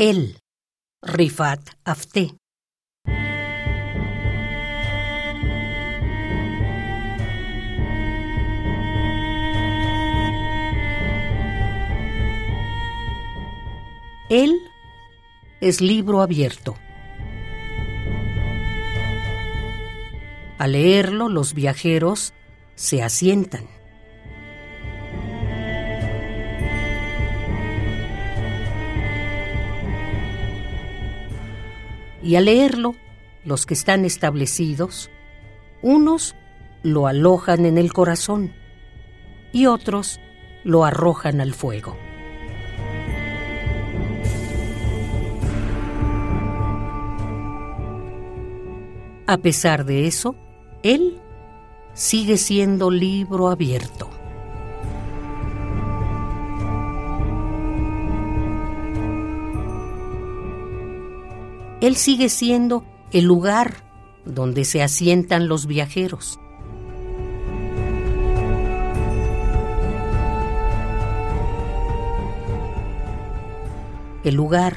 Él, Rifat Afté. Él es libro abierto. Al leerlo, los viajeros se asientan. Y al leerlo, los que están establecidos, unos lo alojan en el corazón y otros lo arrojan al fuego. A pesar de eso, él sigue siendo libro abierto. Él sigue siendo el lugar donde se asientan los viajeros. El lugar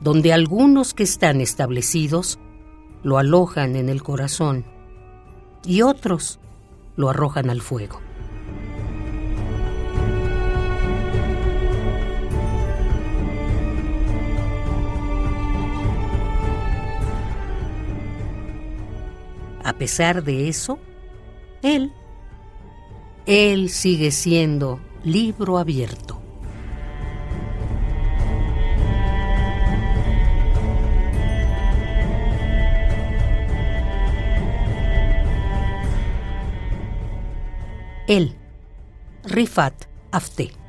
donde algunos que están establecidos lo alojan en el corazón y otros lo arrojan al fuego. A pesar de eso, él, él sigue siendo libro abierto. Él, Rifat Afté.